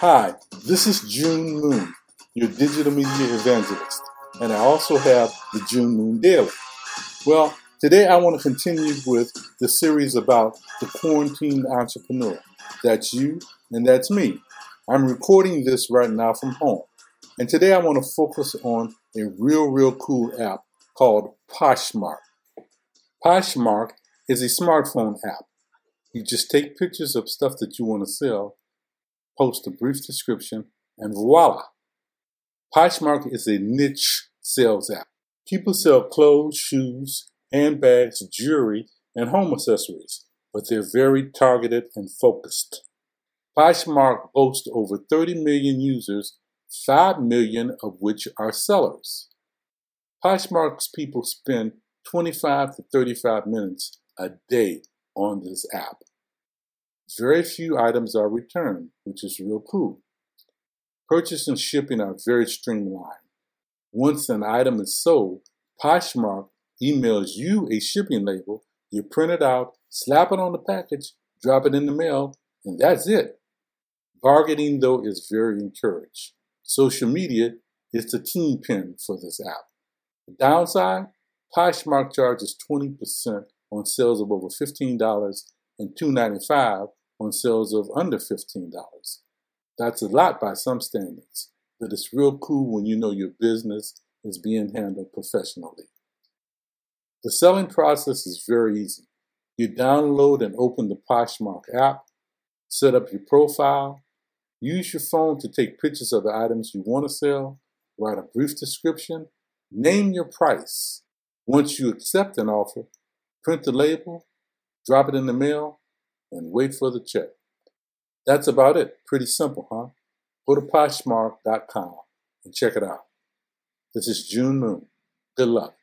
Hi, this is Jun Moon, your digital media evangelist, and I also have the Jun Moon Daily. Well, today I want to continue with the series about the quarantined entrepreneur. That's you, and that's me. I'm recording this right now from home, and today I want to focus on a real, real cool app called Poshmark. Poshmark is a smartphone app. You just take pictures of stuff that you want to sell, post a brief description, and voila. Poshmark is a niche sales app. People sell clothes, shoes, handbags, jewelry, and home accessories, but they're very targeted and focused. Poshmark boasts over 30 million users, 5 million of which are sellers. Poshmark's people spend 25 to 35 minutes a day on this app. Very few items are returned, which is real cool. Purchase and shipping are very streamlined. Once an item is sold, Poshmark emails you a shipping label, you print it out, slap it on the package, drop it in the mail, and that's it. Bargaining, though, is very encouraged. Social media is the team pin for this app. The downside Poshmark charges 20% on sales of over $15 and $2.95 on sales of under $15. That's a lot by some standards, but it's real cool when you know your business is being handled professionally. The selling process is very easy. You download and open the Poshmark app, set up your profile, use your phone to take pictures of the items you want to sell, write a brief description, name your price, once you accept an offer, print the label, drop it in the mail, and wait for the check. That's about it. Pretty simple, huh? Go to Poshmark.com and check it out. This is Jun Moon. Good luck.